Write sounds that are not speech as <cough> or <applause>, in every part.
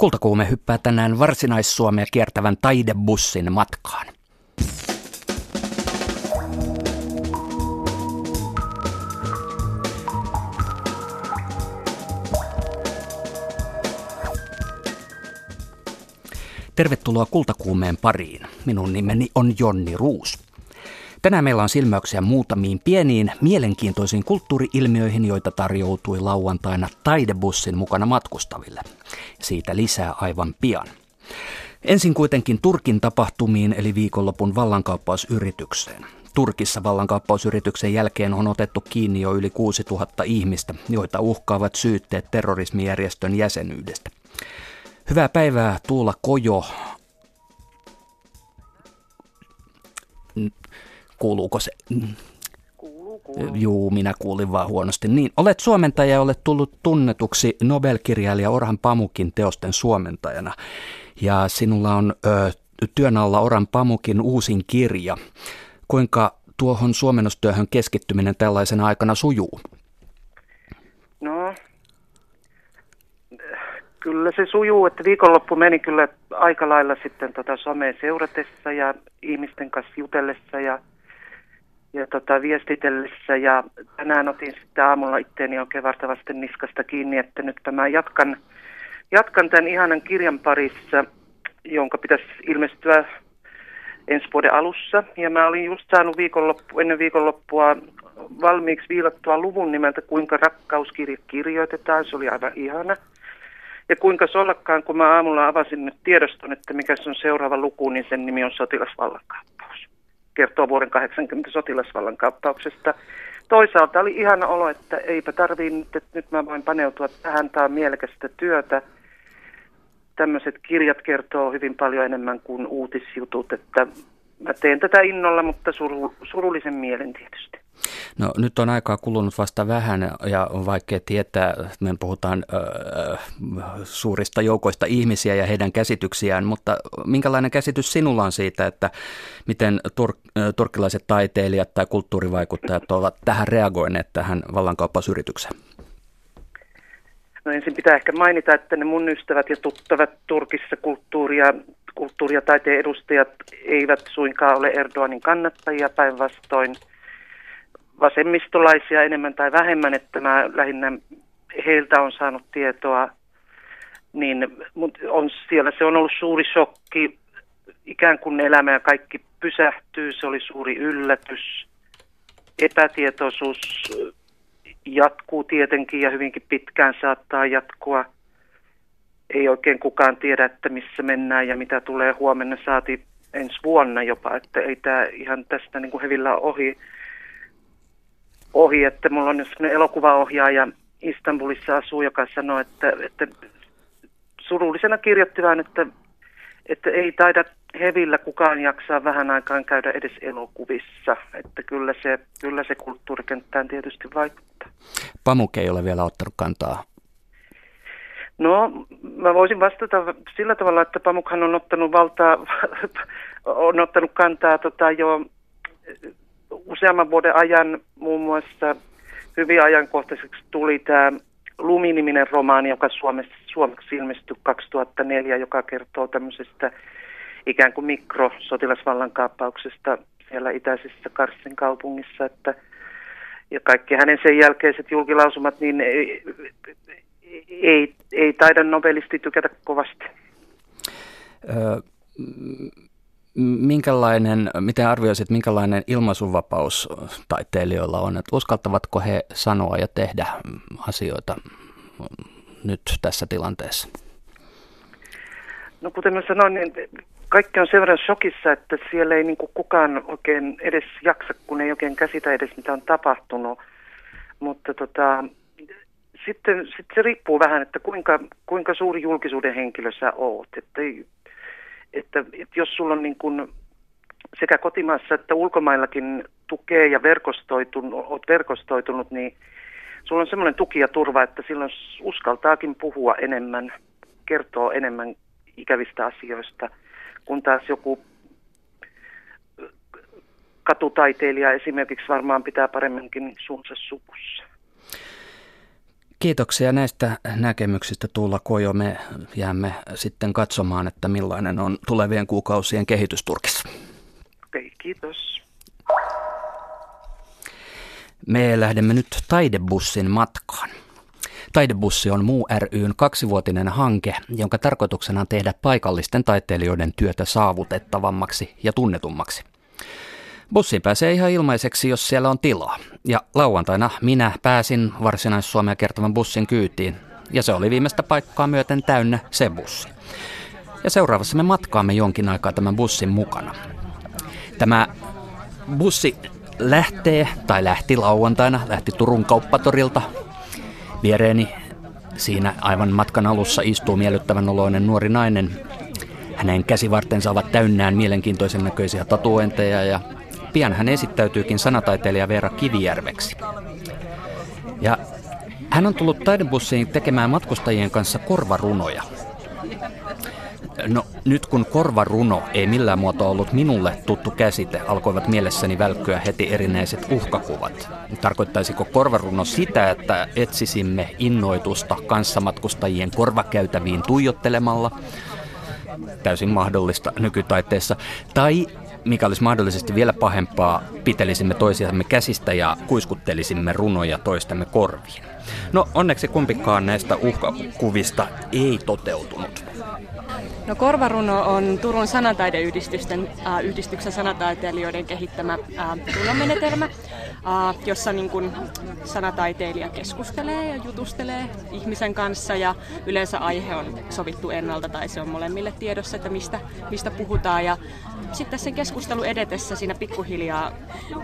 Kultakuume hyppää tänään varsinais-Suomea kiertävän taidebussin matkaan. Tervetuloa Kultakuumeen pariin. Minun nimeni on Jonni Ruus. Tänään meillä on silmäyksiä muutamiin pieniin, mielenkiintoisiin kulttuuriilmiöihin, joita tarjoutui lauantaina taidebussin mukana matkustaville. Siitä lisää aivan pian. Ensin kuitenkin Turkin tapahtumiin eli viikonlopun vallankaappausyritykseen. Turkissa vallankaappausyrityksen jälkeen on otettu kiinni jo yli 6000 ihmistä, joita uhkaavat syytteet terrorismijärjestön jäsenyydestä. Hyvää päivää Tuula Kojo. Kuuluuko se? Kuuluu, kuuluu. Juu, minä kuulin vaan huonosti. Niin, olet suomentaja ja olet tullut tunnetuksi Nobel-kirjailija Orhan Pamukin teosten suomentajana. Ja sinulla on ö, työn alla Orhan Pamukin uusin kirja. Kuinka tuohon suomennostyöhön keskittyminen tällaisena aikana sujuu? No, kyllä se sujuu, että viikonloppu meni kyllä aika lailla sitten tota somea seuratessa ja ihmisten kanssa jutellessa ja, ja tota viestitellessä. Ja tänään otin sitten aamulla itteeni oikein vartavasti niskasta kiinni, että nyt mä jatkan, jatkan tämän ihanan kirjan parissa, jonka pitäisi ilmestyä ensi vuoden alussa. Ja mä olin just saanut viikonloppu, ennen viikonloppua valmiiksi viilattua luvun nimeltä Kuinka rakkauskirja kirjoitetaan. Se oli aivan ihana. Ja kuinka sollakkaan, kun mä aamulla avasin nyt tiedoston, että mikä se on seuraava luku, niin sen nimi on sotilasvallankaappaus. Kertoo vuoden 80 sotilasvallankaappauksesta. Toisaalta oli ihana olo, että eipä tarvii nyt, että nyt mä voin paneutua tähän, tämä on mielekästä työtä. Tämmöiset kirjat kertoo hyvin paljon enemmän kuin uutisjutut, että mä teen tätä innolla, mutta suru, surullisen mielen tietysti. No nyt on aikaa kulunut vasta vähän ja on vaikea tietää, me puhutaan ö, suurista joukoista ihmisiä ja heidän käsityksiään, mutta minkälainen käsitys sinulla on siitä, että miten tur, turkkilaiset taiteilijat tai kulttuurivaikuttajat ovat tähän reagoineet tähän vallankauppausyritykseen? No ensin pitää ehkä mainita, että ne mun ystävät ja tuttavat Turkissa kulttuuria, kulttuuri- ja taiteen edustajat eivät suinkaan ole Erdoganin kannattajia päinvastoin – vasemmistolaisia enemmän tai vähemmän, että mä lähinnä heiltä on saanut tietoa, niin on siellä se on ollut suuri shokki, ikään kuin elämä ja kaikki pysähtyy, se oli suuri yllätys, epätietoisuus jatkuu tietenkin ja hyvinkin pitkään saattaa jatkua. Ei oikein kukaan tiedä, että missä mennään ja mitä tulee huomenna saati ensi vuonna jopa, että ei tämä ihan tästä niin kuin hevillä ohi ohi, että mulla on sellainen elokuvaohjaaja Istanbulissa asuu, joka sanoo, että, että surullisena kirjoitti vaan, että, että ei taida hevillä kukaan jaksaa vähän aikaan käydä edes elokuvissa. Että kyllä se, kyllä se kulttuurikenttään tietysti vaikuttaa. Pamuk ei ole vielä ottanut kantaa. No, mä voisin vastata sillä tavalla, että Pamukhan on ottanut valtaa, <laughs> on ottanut kantaa tota jo useamman vuoden ajan muun muassa hyvin ajankohtaiseksi tuli tämä Luminiminen romaani, joka Suomessa, suomeksi ilmestyi 2004, joka kertoo tämmöisestä ikään kuin mikrosotilasvallankaappauksesta siellä itäisessä Karssin kaupungissa, että ja kaikki hänen sen jälkeiset julkilausumat, niin ei, ei, ei taida nobelisti tykätä kovasti. Ö, minkälainen, miten arvioisit, minkälainen ilmaisuvapaus taiteilijoilla on? Että uskaltavatko he sanoa ja tehdä asioita nyt tässä tilanteessa? No kuten mä sanoin, niin kaikki on sen verran shokissa, että siellä ei niin kukaan oikein edes jaksa, kun ei oikein käsitä edes mitä on tapahtunut. Mutta tota, sitten, sitten se riippuu vähän, että kuinka, kuinka suuri julkisuuden henkilö sä oot. Että että, että jos sulla on niin kuin sekä kotimaassa että ulkomaillakin tukee ja verkostoitunut, olet verkostoitunut, niin sulla on semmoinen tuki ja turva, että silloin uskaltaakin puhua enemmän, kertoo enemmän ikävistä asioista, kun taas joku katutaiteilija esimerkiksi varmaan pitää paremminkin suunsa supussa. Kiitoksia näistä näkemyksistä Tuula Kojo. Me jäämme sitten katsomaan, että millainen on tulevien kuukausien kehitys Turkissa. Okei, kiitos. Me lähdemme nyt taidebussin matkaan. Taidebussi on Muu ryn kaksivuotinen hanke, jonka tarkoituksena on tehdä paikallisten taiteilijoiden työtä saavutettavammaksi ja tunnetummaksi. Bussiin pääsee ihan ilmaiseksi, jos siellä on tilaa. Ja lauantaina minä pääsin varsinais-Suomea kertovan bussin kyytiin. Ja se oli viimeistä paikkaa myöten täynnä se bussi. Ja seuraavassa me matkaamme jonkin aikaa tämän bussin mukana. Tämä bussi lähtee, tai lähti lauantaina, lähti Turun kauppatorilta. Viereeni siinä aivan matkan alussa istuu miellyttävän oloinen nuori nainen. Hänen käsivartensa ovat täynnään mielenkiintoisen näköisiä tatuointeja ja pian hän esittäytyykin sanataiteilija Veera Kivijärveksi. Ja hän on tullut taidebussiin tekemään matkustajien kanssa korvarunoja. No nyt kun korvaruno ei millään muotoa ollut minulle tuttu käsite, alkoivat mielessäni välkkyä heti erinäiset uhkakuvat. Tarkoittaisiko korvaruno sitä, että etsisimme innoitusta kanssamatkustajien korvakäytäviin tuijottelemalla? Täysin mahdollista nykytaiteessa. Tai mikä olisi mahdollisesti vielä pahempaa, pitelisimme toisiamme käsistä ja kuiskuttelisimme runoja toistemme korviin. No onneksi kumpikaan näistä uhkakuvista ei toteutunut. No Korvaruno on Turun sanataideyhdistysten äh, yhdistyksen sanataiteilijoiden kehittämä äh, runomenetelmä, äh, jossa niin kun sanataiteilija keskustelee ja jutustelee ihmisen kanssa ja yleensä aihe on sovittu ennalta tai se on molemmille tiedossa, että mistä, mistä puhutaan. Ja sitten sen keskustelun edetessä siinä pikkuhiljaa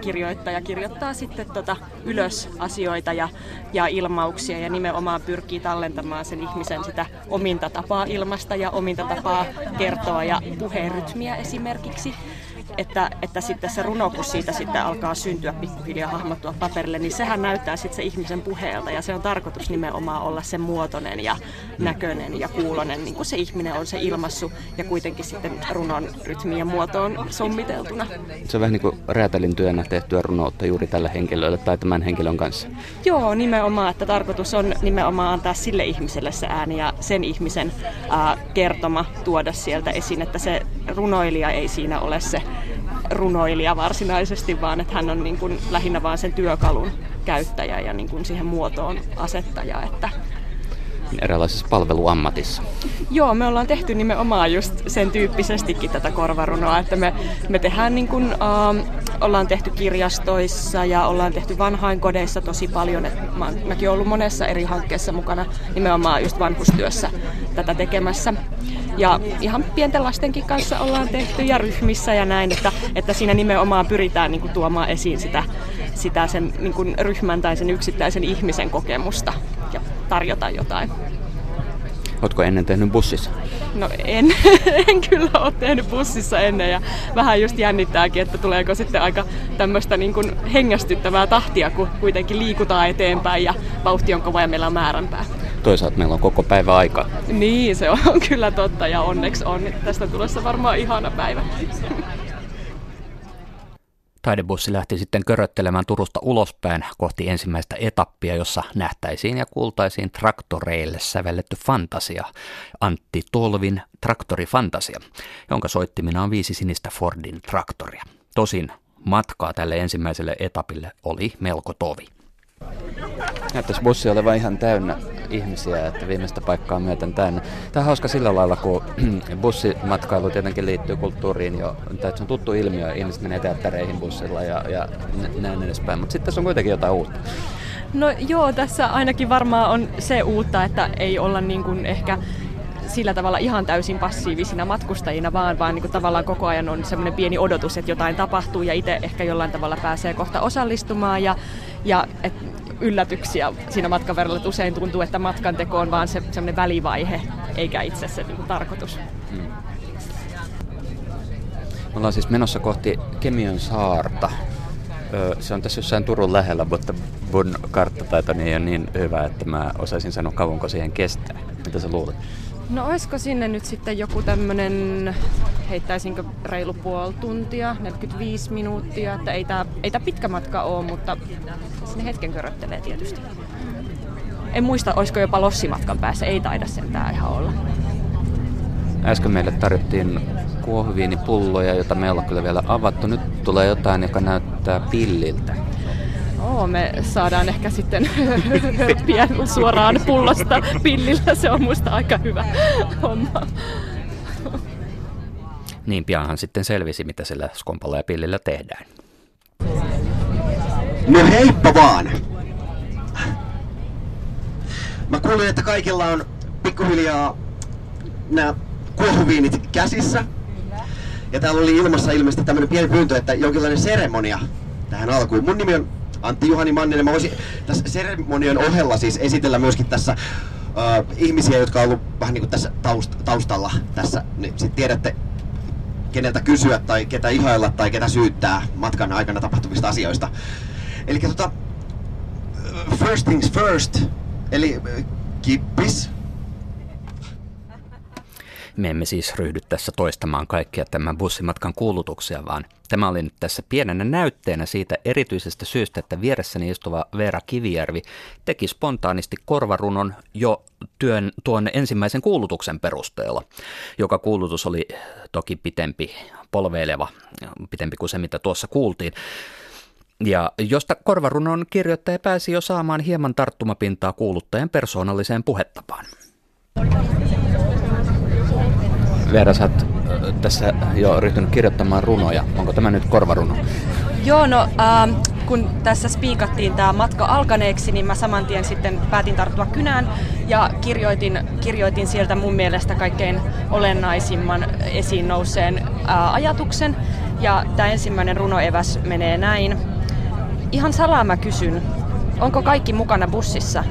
kirjoittaja kirjoittaa sitten tota ylös asioita ja, ja ilmauksia ja nimenomaan pyrkii tallentamaan sen ihmisen sitä ominta tapaa ilmasta ja ominta tapaa kertoa ja puheenrytmiä esimerkiksi että, että sitten se runo, kun siitä sitten alkaa syntyä pikkuhiljaa hahmottua paperille, niin sehän näyttää sitten se ihmisen puheelta ja se on tarkoitus nimenomaan olla se muotoinen ja näköinen ja kuulonen, niin kuin se ihminen on se ilmassu ja kuitenkin sitten runon rytmiin ja muotoon sommiteltuna. Se on vähän niin kuin räätälin työnä tehtyä runoutta juuri tällä henkilöllä tai tämän henkilön kanssa. Joo, nimenomaan, että tarkoitus on nimenomaan antaa sille ihmiselle se ääni ja sen ihmisen ää, kertoma tuoda sieltä esiin, että se runoilija ei siinä ole se runoilija varsinaisesti, vaan että hän on niin kuin lähinnä vain sen työkalun käyttäjä ja niin kuin siihen muotoon asettaja. Että erilaisessa palveluammatissa. Joo, me ollaan tehty nimenomaan just sen tyyppisestikin tätä korvarunoa, että me, me tehdään niin kuin, uh, ollaan tehty kirjastoissa ja ollaan tehty vanhainkodeissa tosi paljon. Et mä, mäkin olen ollut monessa eri hankkeessa mukana nimenomaan just vanhustyössä tätä tekemässä. Ja ihan pienten lastenkin kanssa ollaan tehty ja ryhmissä ja näin, että, että siinä nimenomaan pyritään niin kuin, tuomaan esiin sitä, sitä sen niin kuin, ryhmän tai sen yksittäisen ihmisen kokemusta ja tarjota jotain. Oletko ennen tehnyt bussissa? No en, <laughs> en kyllä ole tehnyt bussissa ennen ja vähän just jännittääkin, että tuleeko sitten aika tämmöistä niin kuin hengästyttävää tahtia, kun kuitenkin liikutaan eteenpäin ja vauhti on kova ja meillä on määränpää. Toisaalta meillä on koko päivä aika. Niin, se on <laughs> kyllä totta ja onneksi on. Tästä tulossa varmaan ihana päivä. Taidebussi lähti sitten köröttelemään Turusta ulospäin kohti ensimmäistä etappia, jossa nähtäisiin ja kuultaisiin traktoreille sävelletty fantasia, Antti Tolvin traktorifantasia, jonka soittimina on viisi sinistä Fordin traktoria. Tosin matkaa tälle ensimmäiselle etapille oli melko tovi. Näyttäisi bussi olevan ihan täynnä ihmisiä, että viimeistä paikkaa myöten täynnä. Tämä on hauska sillä lailla, kun <clears throat> bussimatkailu tietenkin liittyy kulttuuriin jo. Tämä on tuttu ilmiö, ihmiset menee teattereihin bussilla ja, ja näin edespäin, mutta sitten tässä on kuitenkin jotain uutta. No joo, tässä ainakin varmaan on se uutta, että ei olla niin kuin ehkä sillä tavalla ihan täysin passiivisina matkustajina, vaan, vaan niin kuin tavallaan koko ajan on semmoinen pieni odotus, että jotain tapahtuu ja itse ehkä jollain tavalla pääsee kohta osallistumaan ja, ja et yllätyksiä siinä matkan verralla, että usein tuntuu, että matkan teko on vaan se semmoinen välivaihe, eikä itse se niin tarkoitus. Hmm. Me ollaan siis menossa kohti Kemion saarta. Se on tässä jossain Turun lähellä, mutta mun karttataito ei ole niin hyvä, että mä osaisin sanoa kauanko siihen kestää. Mitä sä luulet? No olisiko sinne nyt sitten joku tämmönen, heittäisinkö reilu puoli tuntia, 45 minuuttia, että ei tää, ei tää pitkä matka ole, mutta sinne hetken köröttelee tietysti. en muista, olisiko jopa lossimatkan päässä, ei taida sentään ihan olla. Äsken meille tarjottiin kuohuviinipulloja, joita me ei ole kyllä vielä avattu. Nyt tulee jotain, joka näyttää pilliltä. Oo, me saadaan ehkä sitten <laughs> pian suoraan pullosta pillillä. Se on musta aika hyvä homma. Niin pianhan sitten selvisi, mitä sillä skompalla ja pillillä tehdään. No heippa vaan! Mä kuulin, että kaikilla on pikkuhiljaa nämä kuohuviinit käsissä. Ja täällä oli ilmassa ilmeisesti tämmönen pieni pyyntö, että jonkinlainen seremonia tähän alkuun. Mun nimi on Antti Juhani Manninen. Mä voisin tässä seremonian ohella siis esitellä myöskin tässä uh, ihmisiä, jotka on ollut vähän niin kuin tässä taust- taustalla tässä. Niin sit tiedätte, keneltä kysyä tai ketä ihailla tai ketä syyttää matkan aikana tapahtuvista asioista. Eli tota, first things first, eli kippis, me emme siis ryhdy tässä toistamaan kaikkia tämän bussimatkan kuulutuksia, vaan tämä oli nyt tässä pienenä näytteenä siitä erityisestä syystä, että vieressäni istuva Veera Kivijärvi teki spontaanisti korvarunon jo työn tuon ensimmäisen kuulutuksen perusteella, joka kuulutus oli toki pitempi, polveileva, pitempi kuin se, mitä tuossa kuultiin. Ja josta korvarunon kirjoittaja pääsi jo saamaan hieman tarttumapintaa kuuluttajan persoonalliseen puhetapaan. Veera, sä oot tässä jo ryhtynyt kirjoittamaan runoja. Onko tämä nyt korvaruno? Joo, no ähm, kun tässä spiikattiin tämä matka alkaneeksi, niin mä saman tien sitten päätin tarttua kynään ja kirjoitin, kirjoitin sieltä mun mielestä kaikkein olennaisimman esiin nouseen äh, ajatuksen. Ja tämä ensimmäinen runoeväs menee näin. Ihan salaa mä kysyn, onko kaikki mukana bussissa?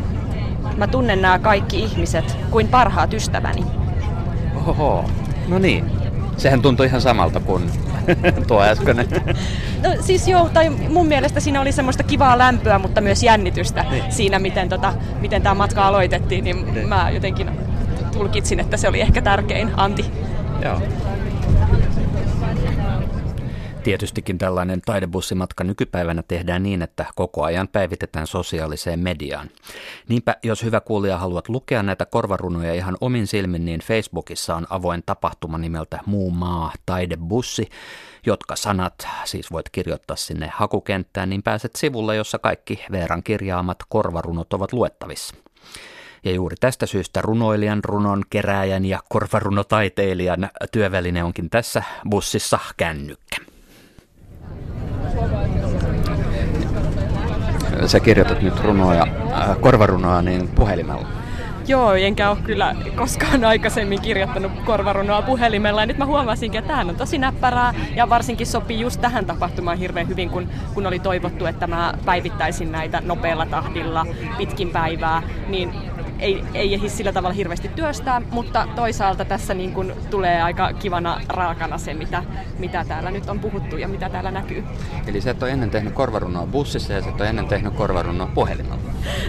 Mä tunnen nämä kaikki ihmiset kuin parhaat ystäväni. Oho, No niin, sehän tuntui ihan samalta kuin <laughs> tuo äskeinen. No siis joo, tai mun mielestä siinä oli semmoista kivaa lämpöä, mutta myös jännitystä niin. siinä, miten, tota, miten tämä matka aloitettiin, niin, niin mä jotenkin tulkitsin, että se oli ehkä tärkein anti. Joo. Tietystikin tällainen taidebussimatka nykypäivänä tehdään niin, että koko ajan päivitetään sosiaaliseen mediaan. Niinpä, jos hyvä kuulija haluat lukea näitä korvarunoja ihan omin silmin, niin Facebookissa on avoin tapahtuma nimeltä Muu maa taidebussi, jotka sanat, siis voit kirjoittaa sinne hakukenttään, niin pääset sivulle, jossa kaikki Veeran kirjaamat korvarunot ovat luettavissa. Ja juuri tästä syystä runoilijan, runon kerääjän ja korvarunotaiteilijan työväline onkin tässä bussissa kännykkä. Sä kirjoitat nyt runoja, äh, korvarunoa niin puhelimella. Joo, enkä ole kyllä koskaan aikaisemmin kirjoittanut korvarunoa puhelimella. Ja nyt mä huomasinkin, että tämähän on tosi näppärää ja varsinkin sopii just tähän tapahtumaan hirveän hyvin, kun, kun oli toivottu, että mä päivittäisin näitä nopealla tahdilla pitkin päivää. Niin ei, ei ehdi sillä tavalla hirveästi työstää, mutta toisaalta tässä niin kuin tulee aika kivana raakana se, mitä, mitä täällä nyt on puhuttu ja mitä täällä näkyy. Eli sä et ole ennen tehnyt korvarunoa bussissa ja sä et ole ennen tehnyt korvarunoa puhelimella?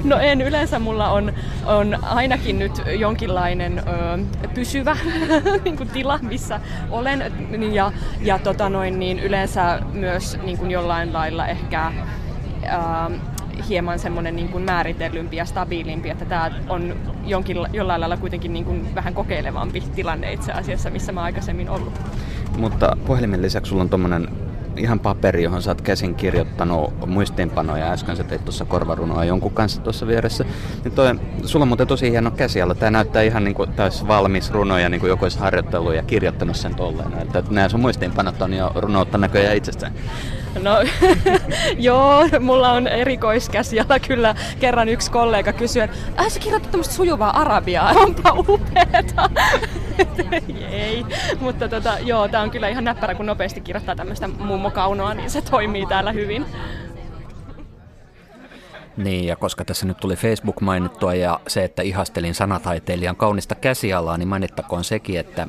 No en, yleensä mulla on, on ainakin nyt jonkinlainen ö, pysyvä <laughs> niin kuin tila, missä olen ja, ja tota noin, niin yleensä myös niin kuin jollain lailla ehkä hieman semmoinen niin kuin määritellympi ja stabiilimpi, että tämä on jonkin, jollain lailla kuitenkin niin kuin vähän kokeilevampi tilanne itse asiassa, missä mä aikaisemmin ollut. Mutta puhelimen lisäksi sulla on tuommoinen ihan paperi, johon sä oot käsin kirjoittanut muistiinpanoja. Äsken sä teit tuossa korvarunoa jonkun kanssa tuossa vieressä. Niin toi, sulla on muuten tosi hieno käsiala. Tää näyttää ihan niin kuin täys valmis runoja, niin kuin joku olisi harjoittanut ja kirjoittanut sen tolleen. Että nämä sun muistiinpanot on jo runoutta näköjään itsestään. No <laughs> joo, mulla on erikoiskäsiala kyllä. Kerran yksi kollega kysyi, että äh, sä kirjoitat tämmöistä sujuvaa arabiaa, onpa upeeta. <laughs> Ei, mutta tota, joo, tää on kyllä ihan näppärä, kun nopeasti kirjoittaa tämmöistä mummokaunoa, niin se toimii täällä hyvin. Niin, ja koska tässä nyt tuli Facebook mainittua ja se, että ihastelin sanataiteilijan kaunista käsialaa, niin mainittakoon sekin, että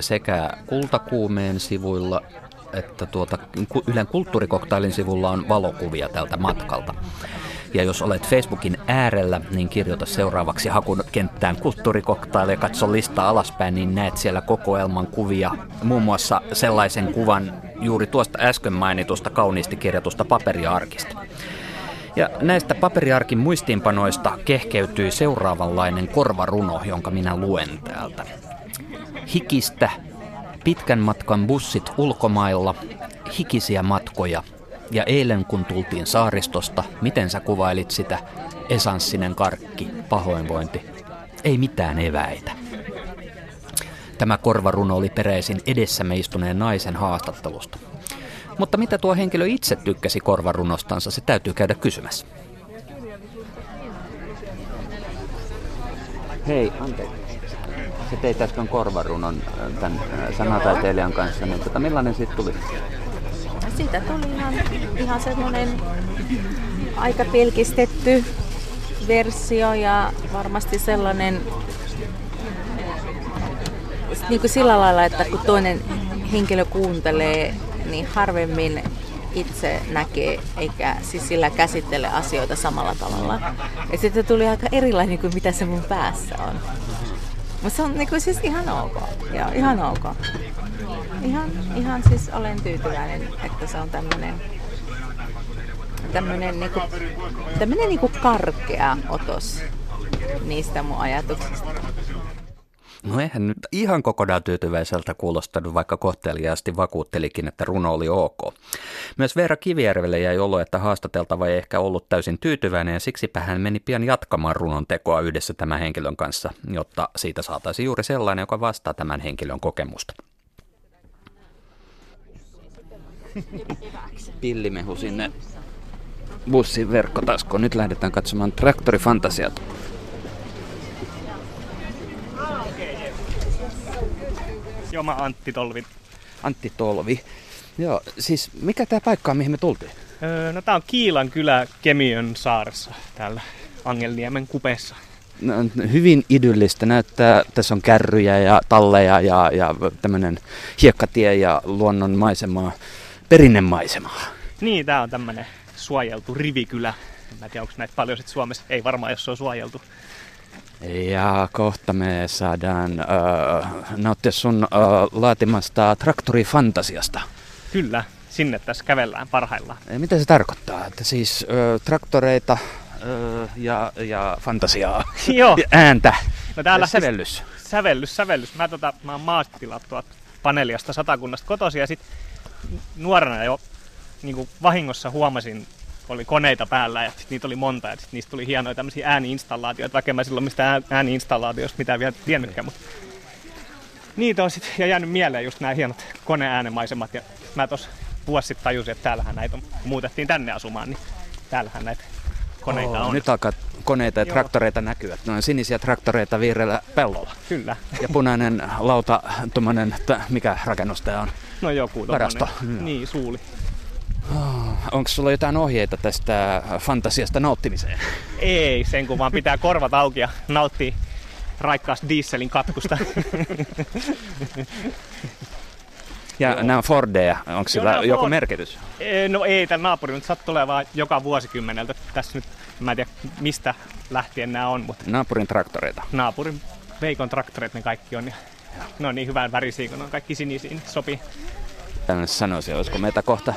sekä Kultakuumeen sivuilla että tuota, Ylen kulttuurikoktailin sivulla on valokuvia tältä matkalta. Ja jos olet Facebookin äärellä, niin kirjoita seuraavaksi hakun kenttään kulttuurikoktaile ja katso listaa alaspäin, niin näet siellä kokoelman kuvia. Muun muassa sellaisen kuvan juuri tuosta äsken mainitusta kauniisti kirjatusta paperiarkista. Ja näistä paperiarkin muistiinpanoista kehkeytyi seuraavanlainen korvaruno, jonka minä luen täältä. Hikistä, pitkän matkan bussit ulkomailla, hikisiä matkoja. Ja eilen kun tultiin saaristosta, miten sä kuvailit sitä? Esanssinen karkki, pahoinvointi. Ei mitään eväitä. Tämä korvaruno oli peräisin edessämme istuneen naisen haastattelusta. Mutta mitä tuo henkilö itse tykkäsi korvarunostansa, se täytyy käydä kysymässä. Hei, anteeksi. Se teit äsken korvarunon äh, tämän äh, sanataiteilijan kanssa, niin tota, millainen siitä tuli? Siitä tuli ihan, ihan semmoinen aika pelkistetty versio ja varmasti sellainen niin kuin sillä lailla, että kun toinen henkilö kuuntelee, niin harvemmin itse näkee eikä siis sillä käsittele asioita samalla tavalla. Ja sitten tuli aika erilainen kuin mitä se mun päässä on. Mutta se on niin kuin, siis ihan ok. Joo, ihan ok. Ihan, ihan siis olen tyytyväinen, että se on tämmöinen tämmöinen niinku, tämmönen niinku karkea otos niistä mun ajatuksista. No eihän nyt ihan kokonaan tyytyväiseltä kuulostanut, vaikka kohteliaasti vakuuttelikin, että runo oli ok. Myös Veera Kivijärvelle jäi olo, että haastateltava ei ehkä ollut täysin tyytyväinen ja siksipä hän meni pian jatkamaan runon tekoa yhdessä tämän henkilön kanssa, jotta siitä saataisiin juuri sellainen, joka vastaa tämän henkilön kokemusta. Pillimehu sinne bussin verkkotaskoon. Nyt lähdetään katsomaan traktorifantasiat. Joo, mä Antti Tolvi. Antti Tolvi. Joo, siis mikä tämä paikka on, mihin me tultiin? Öö, no tää on Kiilan kylä Kemiön saaressa täällä Angelniemen kupeessa. No, hyvin idyllistä näyttää. Tässä on kärryjä ja talleja ja, ja tämmöinen hiekkatie ja luonnon maisemaa, perinnemaisemaa. Niin, tää on tämmönen suojeltu rivikylä. En tiedä, onko näitä paljon sit Suomessa. Ei varmaan, jos se on suojeltu. Ja kohta me saadaan äh, nauttia sun äh, laatimasta traktorifantasiasta. Kyllä, sinne tässä kävellään parhaillaan. Ja mitä se tarkoittaa? Että siis äh, traktoreita äh, ja, ja fantasiaa <laughs> Joo. ja ääntä No täällä ja sävellys. Sävellys, sävellys. Mä, tota, mä oon maastilat tuolta Paneliasta satakunnasta kotoisin ja sit nuorena jo niin vahingossa huomasin oli koneita päällä ja sit niitä oli monta ja sit niistä tuli hienoja tämmöisiä ääniinstallaatioita, vaikka mä silloin mistä ääniinstallaatiosta mitään vielä tiennytkään, mutta niitä on sitten ja jäänyt mieleen just nämä hienot koneäänemaisemat ja mä tuossa vuosi sitten tajusin, että täällähän näitä on, muutettiin tänne asumaan, niin täällähän näitä koneita Oh, on. nyt alkaa koneita ja Joo. traktoreita näkyä. Noin sinisiä traktoreita vihreällä pellolla. Kyllä. Ja punainen lauta, tuommoinen, mikä rakennus tää on? No joku Varasto. Niin, suuli. Onko sulla jotain ohjeita tästä fantasiasta nauttimiseen? <laughs> Ei, sen kun vaan pitää korvat auki ja nauttii raikkaasta dieselin katkusta. <laughs> Ja nämä on Fordeja, onko sillä on joku Ford. merkitys? No ei, tämän naapuri nyt sattuu olemaan joka vuosikymmeneltä. Tässä nyt, mä en tiedä mistä lähtien nämä on, mutta Naapurin traktoreita. naapurin Veikon traktorit ne kaikki on. Ja ne on niin hyvän värisiä, kun ne on kaikki sinisiä, niin sopii. Tänne sanoisin, olisiko meitä kohta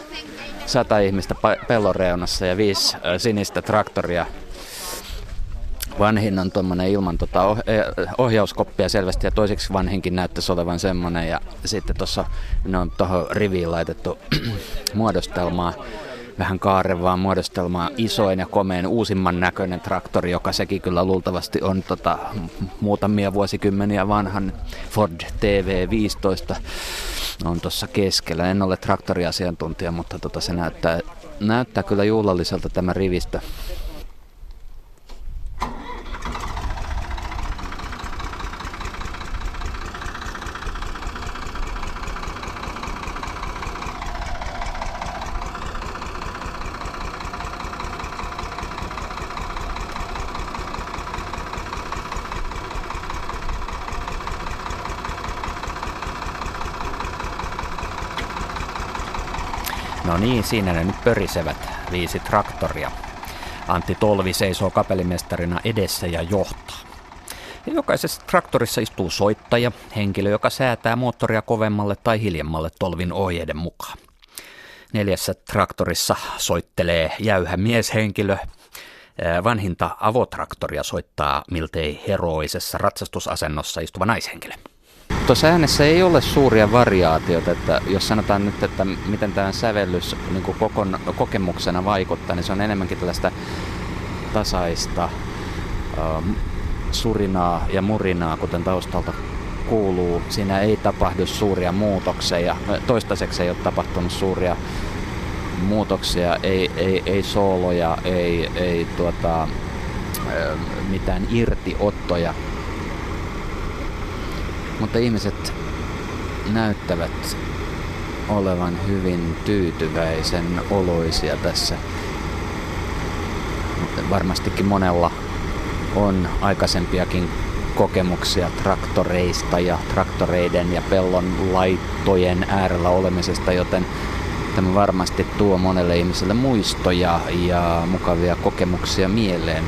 sata ihmistä pellon reunassa ja viisi sinistä traktoria. Vanhin on tuommoinen ilman tota oh- eh, ohjauskoppia selvästi ja toiseksi vanhinkin näyttäisi olevan semmoinen. Ja sitten tuossa on tuohon riviin laitettu <clears throat> muodostelmaa, vähän kaarevaa muodostelmaa, isoin ja komeen uusimman näköinen traktori, joka sekin kyllä luultavasti on tota, muutamia vuosikymmeniä vanhan Ford TV15 on tuossa keskellä. En ole traktoriasiantuntija, mutta tota, se näyttää, näyttää kyllä juhlalliselta tämä rivistö. No niin, siinä ne nyt pörisevät viisi traktoria. Antti Tolvi seisoo kapellimestarina edessä ja johtaa. Jokaisessa traktorissa istuu soittaja, henkilö, joka säätää moottoria kovemmalle tai hiljemmalle Tolvin ohjeiden mukaan. Neljässä traktorissa soittelee jäyhä mieshenkilö, Vanhinta avotraktoria soittaa miltei heroisessa ratsastusasennossa istuva naishenkilö. Tuossa äänessä ei ole suuria variaatioita, että jos sanotaan nyt, että miten tämä sävellys niin kuin kokon, kokemuksena vaikuttaa, niin se on enemmänkin tällaista tasaista ähm, surinaa ja murinaa, kuten taustalta kuuluu. Siinä ei tapahdu suuria muutoksia toistaiseksi ei ole tapahtunut suuria muutoksia, ei, ei, ei sooloja, ei, ei tuota, mitään irtiottoja. Mutta ihmiset näyttävät olevan hyvin tyytyväisen oloisia tässä. Varmastikin monella on aikaisempiakin kokemuksia traktoreista ja traktoreiden ja pellon laittojen äärellä olemisesta, joten Tämä varmasti tuo monelle ihmiselle muistoja ja mukavia kokemuksia mieleen.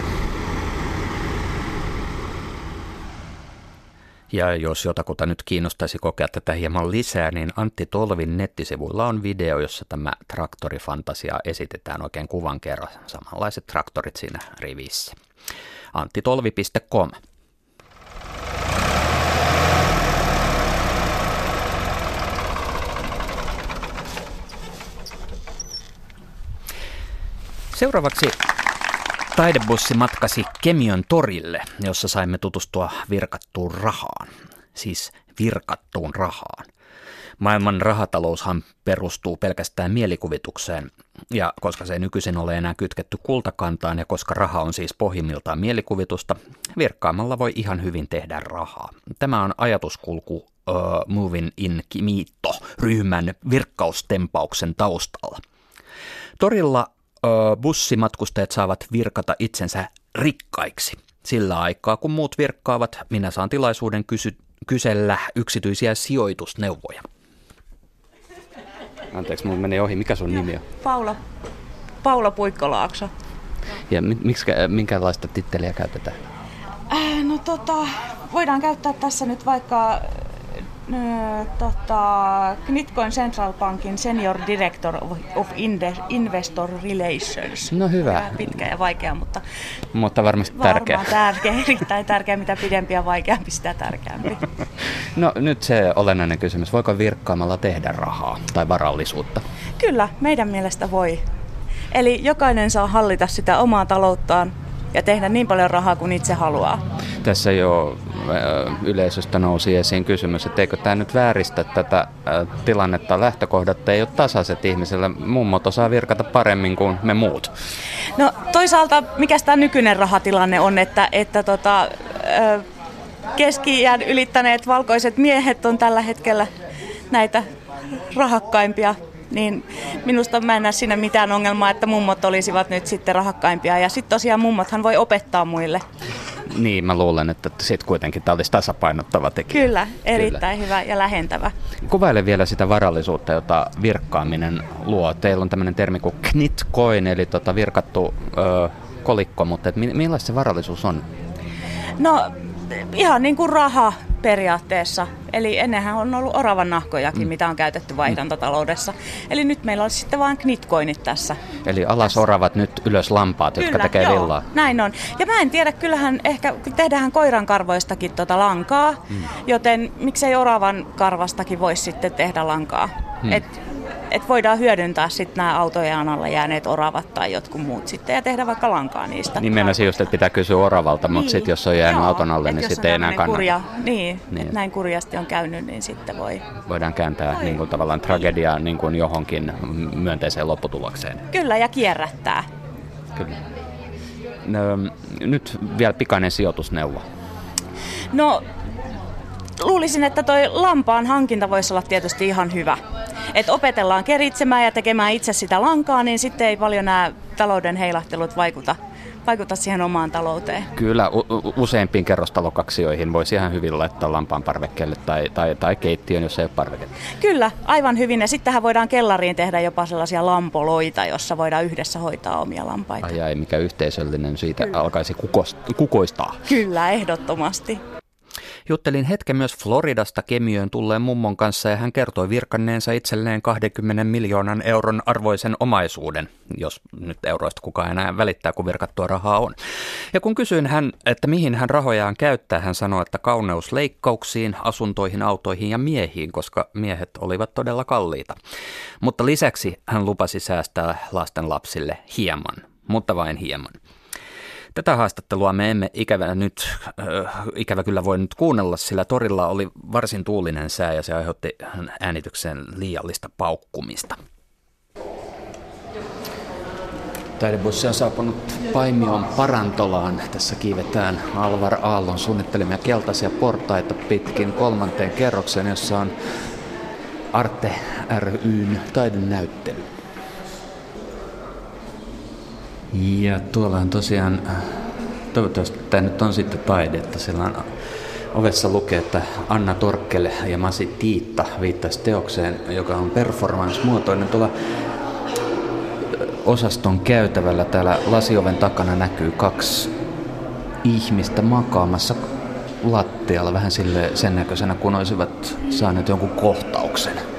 Ja jos jotakuta nyt kiinnostaisi kokea tätä hieman lisää, niin Antti Tolvin nettisivuilla on video, jossa tämä traktorifantasia esitetään oikein kuvan kerran. Samanlaiset traktorit siinä rivissä. anttitolvi.com Seuraavaksi taidebussi matkasi Kemion torille, jossa saimme tutustua virkattuun rahaan. Siis virkattuun rahaan. Maailman rahataloushan perustuu pelkästään mielikuvitukseen, ja koska se nykyisin ole enää kytketty kultakantaan ja koska raha on siis pohjimmiltaan mielikuvitusta, virkkaamalla voi ihan hyvin tehdä rahaa. Tämä on ajatuskulku uh, Moving in Kimito-ryhmän virkkaustempauksen taustalla. Torilla bussimatkustajat saavat virkata itsensä rikkaiksi. Sillä aikaa, kun muut virkkaavat, minä saan tilaisuuden kysy- kysellä yksityisiä sijoitusneuvoja. Anteeksi, mun meni ohi. Mikä sun nimi on? Paula, Paula Puikkolaakso. Ja miksi, minkälaista titteliä käytetään? Äh, no tota, voidaan käyttää tässä nyt vaikka tota, Knitcoin Central Bankin Senior Director of Investor Relations. No hyvä. Pitkä ja vaikea, mutta... Mutta varmasti tärkeä. Tärkeä, <laughs> erittäin tärkeä. Mitä pidempi ja vaikeampi, sitä tärkeämpi. <laughs> No nyt se olennainen kysymys. Voiko virkkaamalla tehdä rahaa tai varallisuutta? Kyllä, meidän mielestä voi. Eli jokainen saa hallita sitä omaa talouttaan ja tehdä niin paljon rahaa kuin itse haluaa. Tässä jo yleisöstä nousi esiin kysymys, että eikö tämä nyt vääristä tätä tilannetta. Lähtökohdat ei ole tasaiset ihmisille. Mummot osaa virkata paremmin kuin me muut. No toisaalta, mikä tämä nykyinen rahatilanne on, että, että tota, keski ylittäneet valkoiset miehet on tällä hetkellä näitä rahakkaimpia niin minusta mä en näe siinä mitään ongelmaa, että mummot olisivat nyt sitten rahakkaimpia. Ja sitten tosiaan mummothan voi opettaa muille. Niin, mä luulen, että sitten kuitenkin tämä olisi tasapainottava tekijä. Kyllä, erittäin Kyllä. hyvä ja lähentävä. Kuvaile vielä sitä varallisuutta, jota virkkaaminen luo. Teillä on tämmöinen termi kuin knitcoin, eli tota virkattu ö, kolikko, mutta et millaista se varallisuus on? No ihan niin kuin raha periaatteessa. Eli ennenhän on ollut oravan nahkojakin, mm. mitä on käytetty vaihdantataloudessa. Eli nyt meillä olisi sitten vain knitcoinit tässä. Eli alas oravat, nyt ylös lampaat, Kyllä, jotka tekee joo, villaa. näin on. Ja mä en tiedä, kyllähän ehkä tehdään koiran karvoistakin tota lankaa, mm. joten miksei oravan karvastakin voisi sitten tehdä lankaa. Mm. Et että voidaan hyödyntää sitten nämä autojen alla jääneet oravat tai jotkut muut sitten ja tehdä vaikka lankaa niistä. Niin mennä just, että pitää kysyä oravalta, mutta niin. sitten jos on jäänyt Joo, auton alle, niin sitten ei enää kannata. Kurja, niin, niin. näin kurjasti on käynyt, niin sitten voi. Voidaan kääntää niin kuin, tavallaan tragediaa niin kuin johonkin myönteiseen lopputulokseen. Kyllä, ja kierrättää. Kyllä. No, nyt vielä pikainen sijoitusneuvo. No, luulisin, että toi lampaan hankinta voisi olla tietysti ihan hyvä että opetellaan keritsemään ja tekemään itse sitä lankaa, niin sitten ei paljon nämä talouden heilahtelut vaikuta vaikuta siihen omaan talouteen. Kyllä, u- useimpiin kerrostalokaksioihin voisi ihan hyvin laittaa lampaan parvekkeelle tai, tai, tai keittiön, jos ei ole parveketta. Kyllä, aivan hyvin. Ja sittenhän voidaan kellariin tehdä jopa sellaisia lampoloita, jossa voidaan yhdessä hoitaa omia lampaita. Ai ai, mikä yhteisöllinen siitä Kyllä. alkaisi kukost- kukoistaa. Kyllä, ehdottomasti. Juttelin hetken myös Floridasta kemiöön tulleen mummon kanssa ja hän kertoi virkanneensa itselleen 20 miljoonan euron arvoisen omaisuuden, jos nyt euroista kukaan enää välittää, kun virkattua rahaa on. Ja kun kysyin hän, että mihin hän rahojaan käyttää, hän sanoi, että kauneusleikkauksiin, asuntoihin, autoihin ja miehiin, koska miehet olivat todella kalliita. Mutta lisäksi hän lupasi säästää lasten lapsille hieman, mutta vain hieman. Tätä haastattelua me emme ikävä nyt, äh, ikävä kyllä voi nyt kuunnella, sillä torilla oli varsin tuulinen sää ja se aiheutti äänityksen liiallista paukkumista. Taidebussi on saapunut Paimion parantolaan. Tässä kiivetään Alvar Aallon suunnittelemia keltaisia portaita pitkin kolmanteen kerrokseen, jossa on Arte ryn taidenäyttely. Ja tuolla on tosiaan, toivottavasti tämä nyt on sitten taidetta, sillä on ovessa lukee, että Anna Torkkele ja Masi Tiitta viittaisi teokseen, joka on performance-muotoinen. Tuolla osaston käytävällä täällä lasioven takana näkyy kaksi ihmistä makaamassa lattialla vähän sille sen näköisenä, kun olisivat saaneet jonkun kohtauksen.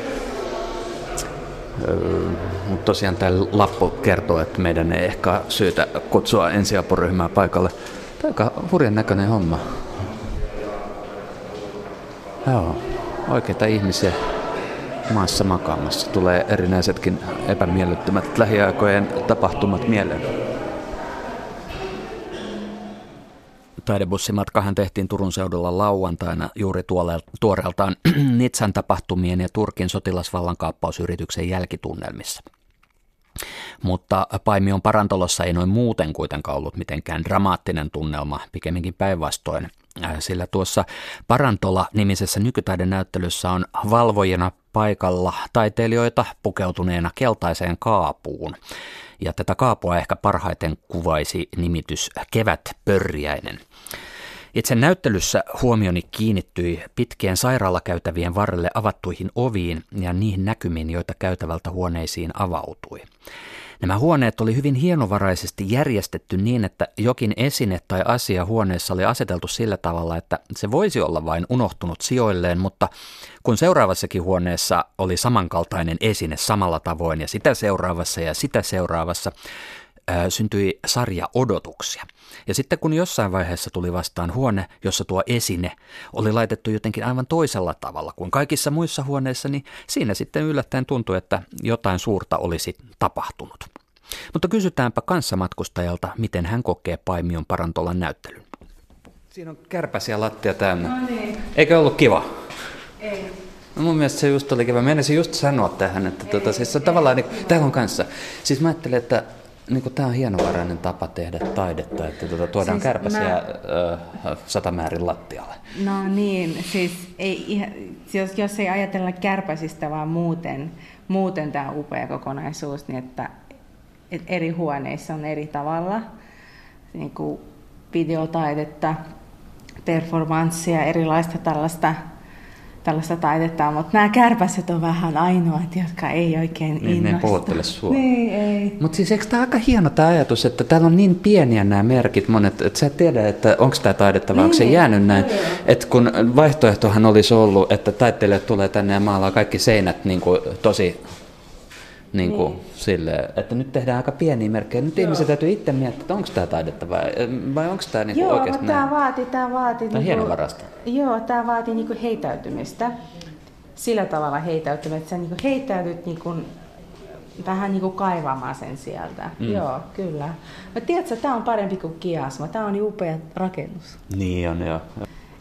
Mutta tosiaan tämä lappu kertoo, että meidän ei ehkä syytä kutsua ensiapuryhmää paikalle. Tämä on aika hurjan näköinen homma. Joo, oikeita ihmisiä maassa makaamassa. Tulee erinäisetkin epämiellyttämät lähiaikojen tapahtumat mieleen. Taidebussimatkahan tehtiin Turun seudulla lauantaina juuri tuoreeltaan <clears throat> Nitsan tapahtumien ja Turkin sotilasvallankaappausyrityksen jälkitunnelmissa. Mutta Paimion parantolossa ei noin muuten kuitenkaan ollut mitenkään dramaattinen tunnelma, pikemminkin päinvastoin. Äh, sillä tuossa Parantola-nimisessä nykytaiden näyttelyssä on valvojina paikalla taiteilijoita pukeutuneena keltaiseen kaapuun. Ja tätä kaapua ehkä parhaiten kuvaisi nimitys kevätpörjäinen. Itse näyttelyssä huomioni kiinnittyi pitkien sairaalakäytävien varrelle avattuihin oviin ja niihin näkymiin, joita käytävältä huoneisiin avautui. Nämä huoneet oli hyvin hienovaraisesti järjestetty niin, että jokin esine tai asia huoneessa oli aseteltu sillä tavalla, että se voisi olla vain unohtunut sijoilleen, mutta kun seuraavassakin huoneessa oli samankaltainen esine samalla tavoin ja sitä seuraavassa ja sitä seuraavassa, syntyi sarja odotuksia. Ja sitten kun jossain vaiheessa tuli vastaan huone, jossa tuo esine oli laitettu jotenkin aivan toisella tavalla kuin kaikissa muissa huoneissa, niin siinä sitten yllättäen tuntui, että jotain suurta olisi tapahtunut. Mutta kysytäänpä kanssamatkustajalta, miten hän kokee Paimion parantolan näyttelyn. Siinä on kärpäsiä lattia täynnä. No niin. Eikö ollut kiva? Ei. No mun mielestä se just oli kiva. Meinasin just sanoa tähän, että tuota, siis se tavallaan, niin, täällä on kanssa. Siis mä ajattelin, että niin tämä on hienovarainen tapa tehdä taidetta, että tuota, tuodaan siis kärpäsiä mä... ö, satamäärin lattialle. No niin, siis ei, jos, jos ei ajatella kärpäsistä, vaan muuten, muuten tämä upea kokonaisuus, niin että, että eri huoneissa on eri tavalla niin kuin videotaidetta, performanssia, erilaista tällaista tällaista taidetta, mutta nämä kärpäset on vähän ainoat, jotka ei oikein niin, innosta. Ne puhuttele sua. Niin, ei. Mutta siis eikö tämä aika hieno tämä ajatus, että täällä on niin pieniä nämä merkit monet, että sä et tiedä, että onko tämä taidetta vai niin, onko se niin, jäänyt näin. Että kun vaihtoehtohan olisi ollut, että taiteilijat tulee tänne ja maalaa kaikki seinät niin kuin tosi niin kuin niin. Sille, että nyt tehdään aika pieniä merkkejä. Nyt Joo. ihmiset täytyy itse miettiä, että onko tämä taidetta vai, vai onko tämä niin Joo, oikeasti tämä vaatii, tämä vaatii... Tämä niin hienovaraista. Joo, tämä vaatii niin heitäytymistä. Sillä tavalla heitäytymistä, että sä niin heitäydyt niin kuin, vähän niin kuin kaivamaan sen sieltä. Mm. Joo, kyllä. Mutta tiedätkö, tämä on parempi kuin kiasma. Tämä on niin upea rakennus. Niin on, joo.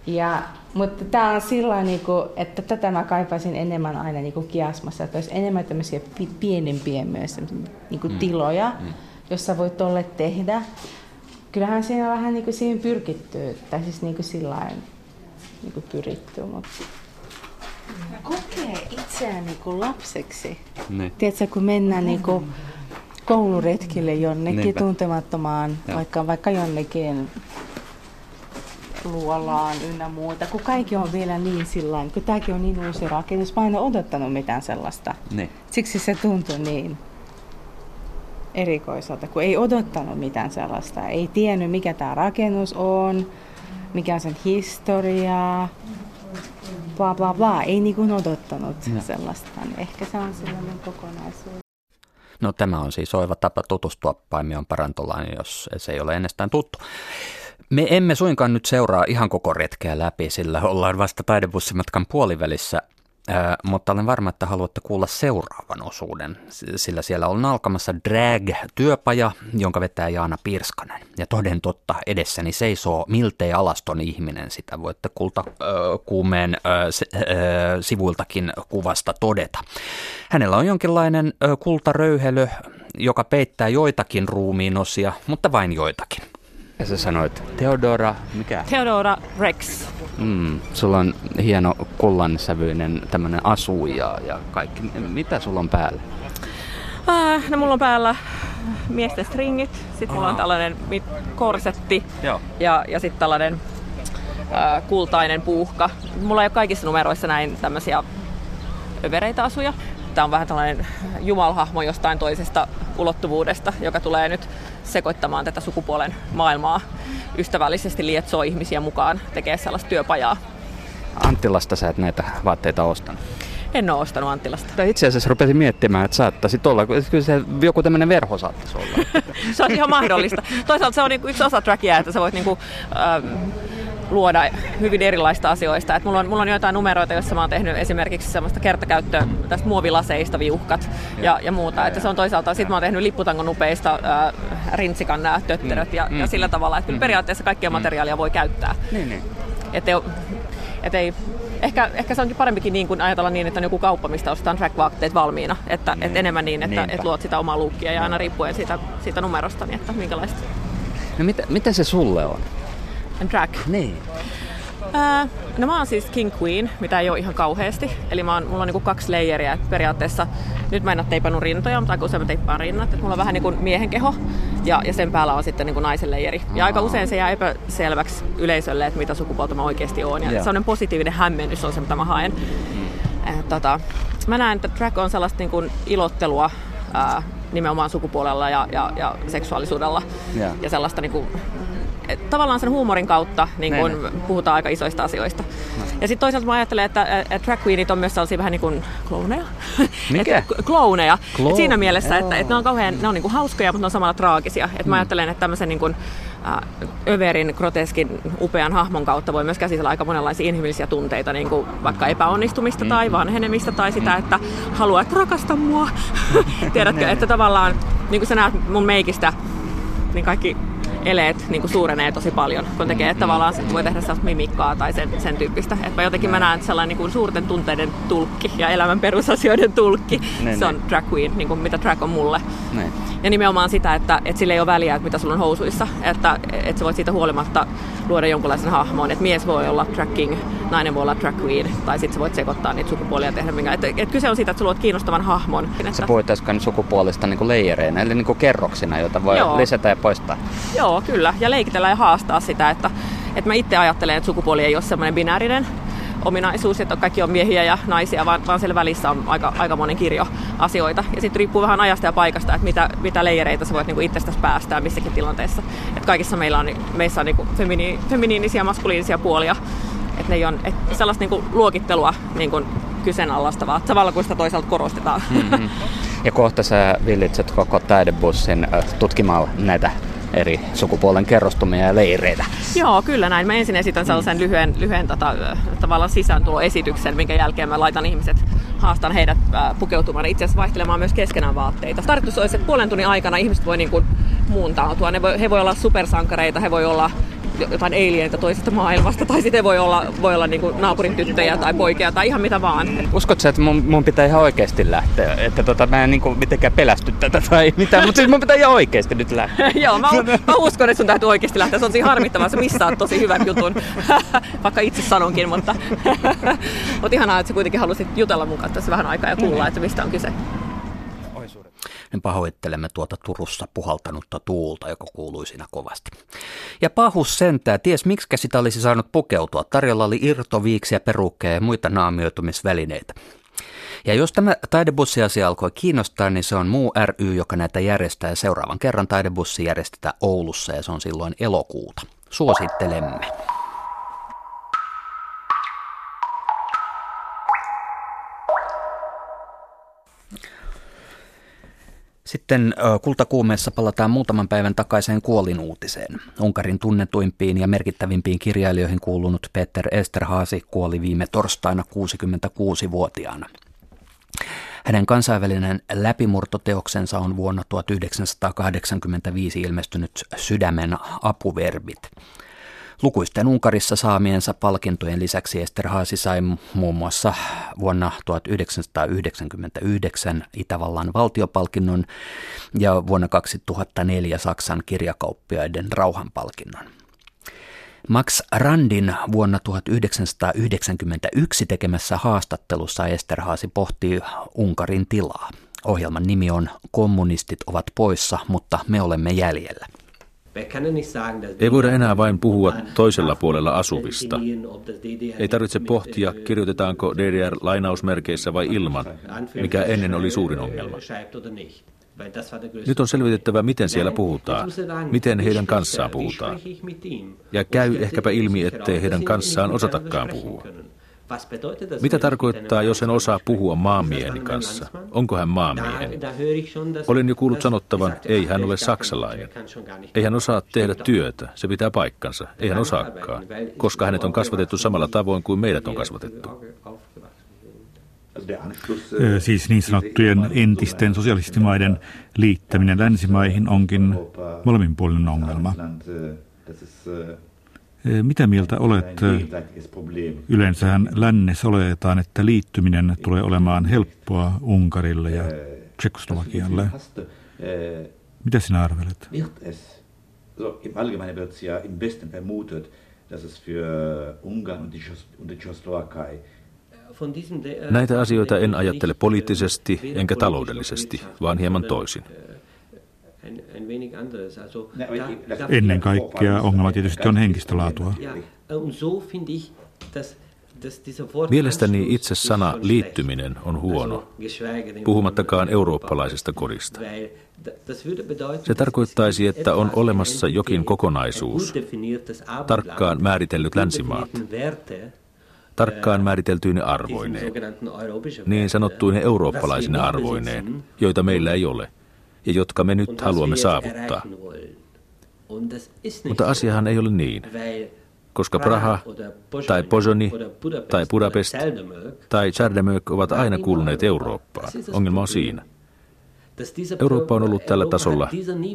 Ja, mutta tämä on sillä niin kuin, että tätä mä kaipaisin enemmän aina niin kuin kiasmassa, että olisi enemmän tämmöisiä pienempiä myös niin kuin mm. tiloja, mm. jossa voit tolle tehdä. Kyllähän siinä on vähän niin kuin siihen pyrkitty, tai siis niin kuin sillä niin kuin pyritty, mutta kokee itseään niin kuin lapseksi. Ne. Tiedätkö, kun mennään niin kuin kouluretkille jonnekin Niinpä. tuntemattomaan, vaikka, vaikka jonnekin luolaan ynnä muuta, kun kaikki on vielä niin sillä kun tämäkin on niin uusi rakennus, mä en ole odottanut mitään sellaista. Ne. Siksi se tuntui niin erikoiselta, kun ei odottanut mitään sellaista. Ei tiennyt, mikä tämä rakennus on, mikä on sen historia, bla bla bla. Ei niin kuin odottanut no. sellaista. Niin ehkä se on sellainen kokonaisuus. No tämä on siis oiva tapa tutustua Paimion parantolaan, jos se ei ole ennestään tuttu. Me emme suinkaan nyt seuraa ihan koko retkeä läpi, sillä ollaan vasta taidebussimatkan puolivälissä mutta olen varma, että haluatte kuulla seuraavan osuuden, sillä siellä on alkamassa drag-työpaja, jonka vetää Jaana Pirskanen. Ja toden totta, edessäni seisoo miltei alaston ihminen, sitä voitte kulta kuumeen sivuiltakin kuvasta todeta. Hänellä on jonkinlainen kultaröyhelö, joka peittää joitakin ruumiin osia, mutta vain joitakin. Ja sä sanoit Theodora, mikä? Theodora Rex. Mm, sulla on hieno kullansävyinen tämmönen asu ja, ja kaikki. Mitä sulla on päällä? Äh, no mulla on päällä miesten stringit, sitten mulla on tällainen korsetti Joo. ja, ja sitten tällainen äh, kultainen puuhka. Mulla ei ole kaikissa numeroissa näin tämmöisiä övereitä asuja. Tämä on vähän tällainen jumalhahmo jostain toisesta ulottuvuudesta, joka tulee nyt sekoittamaan tätä sukupuolen maailmaa ystävällisesti lietsoo ihmisiä mukaan, tekee sellaista työpajaa. Anttilasta sä et näitä vaatteita ostanut? En ole ostanut Anttilasta. Itse asiassa rupesin miettimään, että saattaisit olla, kyllä se joku tämmöinen verho saattaisi olla. <laughs> se on ihan mahdollista. Toisaalta se on niinku yksi osa trackia, että sä voit niinku, ähm, luoda hyvin erilaista asioista. Et mulla, on, mulla on joitain numeroita, joissa mä oon tehnyt esimerkiksi semmoista kertakäyttöä tästä muovilaseista viuhkat ja, ja muuta. Että se on toisaalta, sit mä oon tehnyt lipputangon nupeista äh, rintsikan nämä tötteröt mm. ja, mm. ja sillä tavalla, että mm. periaatteessa kaikkia mm. materiaalia voi käyttää. Niin, niin. Et ei, et ei, ehkä, ehkä se onkin parempikin niin kuin ajatella niin, että on joku kauppa, mistä ostetaan track-vaatteet valmiina. Että niin. et enemmän niin, että et luot sitä omaa luukkia ja aina riippuen siitä, siitä numerosta, niin että minkälaista. No mitä, mitä se sulle on? Drag. Niin. Ää, no mä oon siis King Queen, mitä ei ole ihan kauheasti. Eli mä oon, mulla on niinku kaksi leijeriä. Periaatteessa nyt mä en ole teipannut rintoja, mutta aika usein mä teippaan rinnat. Et mulla on vähän niinku miehen keho ja, ja sen päällä on sitten niinku naisen leijeri. Ja aika usein se jää epäselväksi yleisölle, että mitä sukupuolta mä oikeasti oon. Ja yeah. sellainen positiivinen hämmennys on se, mitä mä haen. Mm. Et, tota, mä näen, että drag on sellaista niinku ilottelua ää, nimenomaan sukupuolella ja, ja, ja seksuaalisuudella. Yeah. Ja sellaista niinku, tavallaan sen huumorin kautta niin kun puhutaan aika isoista asioista. No. Ja sitten toisaalta mä ajattelen, että, drag queenit on myös sellaisia vähän niin kuin klooneja. Mikä? <laughs> klooneja. Et siinä mielessä, että, että ne on kauhean ne on niin kuin hauskoja, mutta ne on samalla traagisia. Et mä mm. ajattelen, että tämmöisen niin kuin, äh, överin, groteskin, upean hahmon kautta voi myös käsitellä aika monenlaisia inhimillisiä tunteita, niin kuin vaikka epäonnistumista tai mm. vanhenemista tai sitä, että haluat rakasta mua. <laughs> Tiedätkö, että tavallaan niin kuin sä näet mun meikistä, niin kaikki eleet niin kuin suurenee tosi paljon, kun tekee, että tavallaan voi tehdä sellaista mimikkaa tai sen, sen tyyppistä. Että mä jotenkin mä näen sellainen niin kuin suurten tunteiden tulkki ja elämän perusasioiden tulkki. Ne, se on ne. drag queen, niin kuin mitä drag on mulle. Ne. Ja nimenomaan sitä, että, että sillä ei ole väliä, että mitä sulla on housuissa. Että, että sä voit siitä huolimatta luoda jonkunlaisen hahmon. Että mies voi olla drag king, nainen voi olla drag queen, tai sitten sä voit sekoittaa niitä sukupuolia ja tehdä minkä. Että, että kyse on siitä, että sä luot kiinnostavan hahmon. Sä puhuit äsken sukupuolista niin kuin leijereinä, eli niin kuin kerroksina, joita voi Joo. lisätä ja poistaa. Joo, kyllä. Ja leikitellä ja haastaa sitä, että, että mä itse ajattelen, että sukupuoli ei ole semmoinen binäärinen ominaisuus, että kaikki on miehiä ja naisia, vaan, vaan siellä välissä on aika, aika monen kirjo asioita. Ja sitten riippuu vähän ajasta ja paikasta, että mitä, mitä leijereitä sä voit niinku itsestäsi päästää missäkin tilanteessa. Että kaikissa meillä on, meissä on niinku femini, feminiinisiä ja maskuliinisia puolia. Että ne on, et sellaista niinku luokittelua niinku kyseenalaistavaa, samalla kuin sitä toisaalta korostetaan. Mm-hmm. Ja kohta sä villitset koko taidebussin tutkimaan näitä eri sukupuolen kerrostumia ja leireitä. Joo, kyllä näin. Mä ensin esitän sellaisen lyhyen, lyhyen tota, tavallaan sisääntuloesityksen, minkä jälkeen mä laitan ihmiset, haastan heidät pukeutumaan itse asiassa vaihtelemaan myös keskenään vaatteita. Tarkoitus olisi, että puolen tunnin aikana ihmiset voi niin kuin muuntautua. Ne voi, he voi olla supersankareita, he voi olla jotain alienita toisesta maailmasta, tai sitten voi olla, voi olla niinku naapurin tyttöjä tai poikia tai ihan mitä vaan. Uskotko että mun, mun pitää ihan oikeasti lähteä? Että tota, mä en niinku mitenkään pelästy tätä tai mitään, mutta siis mun pitää ihan oikeasti nyt lähteä. <laughs> Joo, mä, mä, uskon, että sun täytyy oikeasti lähteä. Se on siinä harmittavaa, sä missaat tosi hyvän jutun, <laughs> vaikka itse sanonkin, mutta, <laughs> mutta ihanaa, että sä kuitenkin halusit jutella mukaan tässä vähän aikaa ja kuulla, että mistä on kyse niin pahoittelemme tuota Turussa puhaltanutta tuulta, joka kuului siinä kovasti. Ja pahus sentää, ties miksi sitä olisi saanut pukeutua. Tarjolla oli irtoviiksiä, perukkeja ja muita naamioitumisvälineitä. Ja jos tämä taidebussiasia alkoi kiinnostaa, niin se on muu ry, joka näitä järjestää. Ja seuraavan kerran taidebussi järjestetään Oulussa ja se on silloin elokuuta. Suosittelemme. Sitten kultakuumeessa palataan muutaman päivän takaiseen kuolinuutiseen. Unkarin tunnetuimpiin ja merkittävimpiin kirjailijoihin kuulunut Peter Esterhaasi kuoli viime torstaina 66-vuotiaana. Hänen kansainvälinen läpimurtoteoksensa on vuonna 1985 ilmestynyt Sydämen apuverbit. Lukuisten Unkarissa saamiensa palkintojen lisäksi Esterhaasi sai muun muassa vuonna 1999 Itävallan valtiopalkinnon ja vuonna 2004 Saksan kirjakauppiaiden rauhanpalkinnon. Max Randin vuonna 1991 tekemässä haastattelussa Esterhaasi pohtii Unkarin tilaa. Ohjelman nimi on Kommunistit ovat poissa, mutta me olemme jäljellä. Ei voida enää vain puhua toisella puolella asuvista. Ei tarvitse pohtia, kirjoitetaanko DDR lainausmerkeissä vai ilman, mikä ennen oli suurin ongelma. Nyt on selvitettävä, miten siellä puhutaan, miten heidän kanssaan puhutaan. Ja käy ehkäpä ilmi, ettei heidän kanssaan osatakaan puhua. Mitä tarkoittaa, jos en osaa puhua maamieheni kanssa? Onko hän maamieheni? Olen jo kuullut sanottavan, ei hän ole saksalainen. Ei hän osaa tehdä työtä, se pitää paikkansa. Ei hän osaakaan, koska hänet on kasvatettu samalla tavoin kuin meidät on kasvatettu. Siis niin sanottujen entisten sosialistimaiden liittäminen länsimaihin onkin molemminpuolinen ongelma. Mitä mieltä olet? Yleensähän lännessä oletetaan, että liittyminen tulee olemaan helppoa Unkarille ja Tsekoslovakialle. Mitä sinä arvelet? Im Allgemeinen wird ja im Westen vermutet, dass es für Ungarn und die Tschechoslowakei Näitä asioita en ajattele poliittisesti enkä taloudellisesti, vaan hieman toisin. Ennen kaikkea ongelma tietysti on henkistä laatua. Mielestäni itse sana liittyminen on huono, puhumattakaan eurooppalaisesta kodista. Se tarkoittaisi, että on olemassa jokin kokonaisuus, tarkkaan määritellyt länsimaat, tarkkaan määriteltyine arvoineen, niin sanottuine eurooppalaisine arvoineen, joita meillä ei ole ja jotka me nyt haluamme saavuttaa. Mutta asiahan ei ole niin, koska Praha tai Pozoni tai Budapest tai Chardemök ovat aina kuuluneet Eurooppaan. Ongelma on siinä. Eurooppa on ollut tällä tasolla.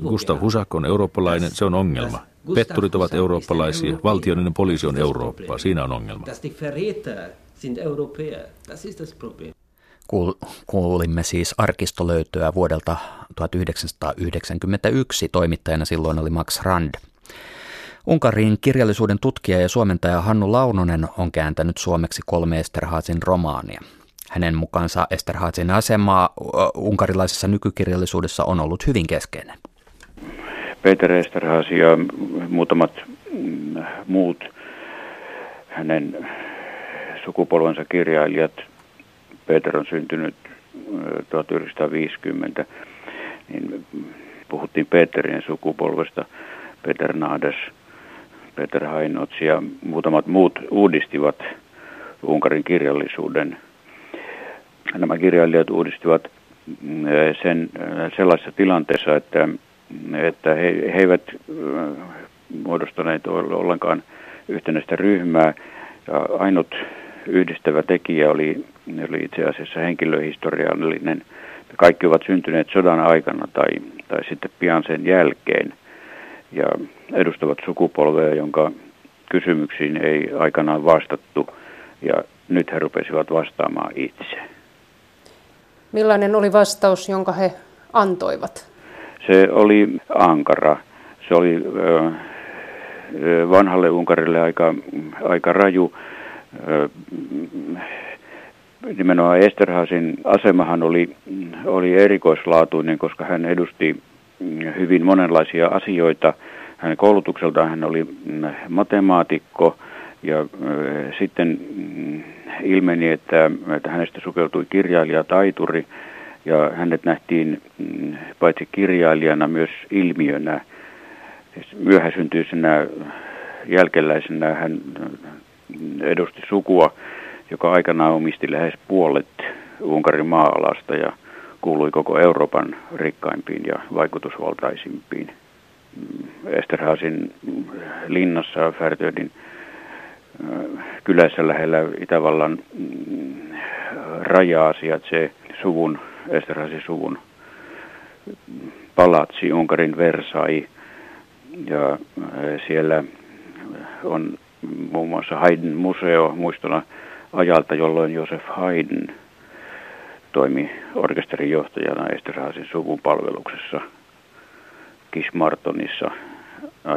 Gustav Husak on eurooppalainen, se on ongelma. Petturit ovat eurooppalaisia, valtiollinen poliisi on Eurooppaa, siinä on ongelma. Kuulimme siis arkistolöytöä vuodelta 1991. Toimittajana silloin oli Max Rand. Unkarin kirjallisuuden tutkija ja suomentaja Hannu Launonen on kääntänyt suomeksi kolme Esterhazin romaania. Hänen mukaansa Esterhazin asema unkarilaisessa nykykirjallisuudessa on ollut hyvin keskeinen. Peter Esterhazy ja muutamat mm, muut hänen sukupolvensa kirjailijat. Peter on syntynyt 1950, niin puhuttiin Peterin sukupolvesta, Peter Nades, Peter Hainots ja muutamat muut uudistivat Unkarin kirjallisuuden. Nämä kirjailijat uudistivat sen sellaisessa tilanteessa, että että he, he eivät muodostaneet ollenkaan yhtenäistä ryhmää. Ja ainut yhdistävä tekijä oli, oli itse asiassa henkilöhistoriallinen. Kaikki ovat syntyneet sodan aikana tai, tai sitten pian sen jälkeen ja edustavat sukupolvea, jonka kysymyksiin ei aikanaan vastattu ja nyt he rupesivat vastaamaan itse. Millainen oli vastaus, jonka he antoivat? Se oli ankara. Se oli vanhalle Unkarille aika, aika raju. Nimenomaan Esterhasin asemahan oli, oli erikoislaatuinen, koska hän edusti hyvin monenlaisia asioita. Hänen koulutukseltaan hän oli matemaatikko ja sitten ilmeni, että, että hänestä sukeutui kirjailija, taituri – ja hänet nähtiin mm, paitsi kirjailijana myös ilmiönä, siis myöhäsyntyisenä jälkeläisenä hän mm, edusti sukua, joka aikanaan omisti lähes puolet Unkarin maa-alasta ja kuului koko Euroopan rikkaimpiin ja vaikutusvaltaisimpiin. Esterhaasin linnassa Färtödin kylässä lähellä Itävallan mm, rajaa sijaitsee suvun, Esterhaasin suvun palatsi Unkarin Versai. Ja siellä on muun muassa Haydn museo muistona ajalta, jolloin Josef Haydn toimi orkesterin johtajana Esterhaasin suvun palveluksessa Kismartonissa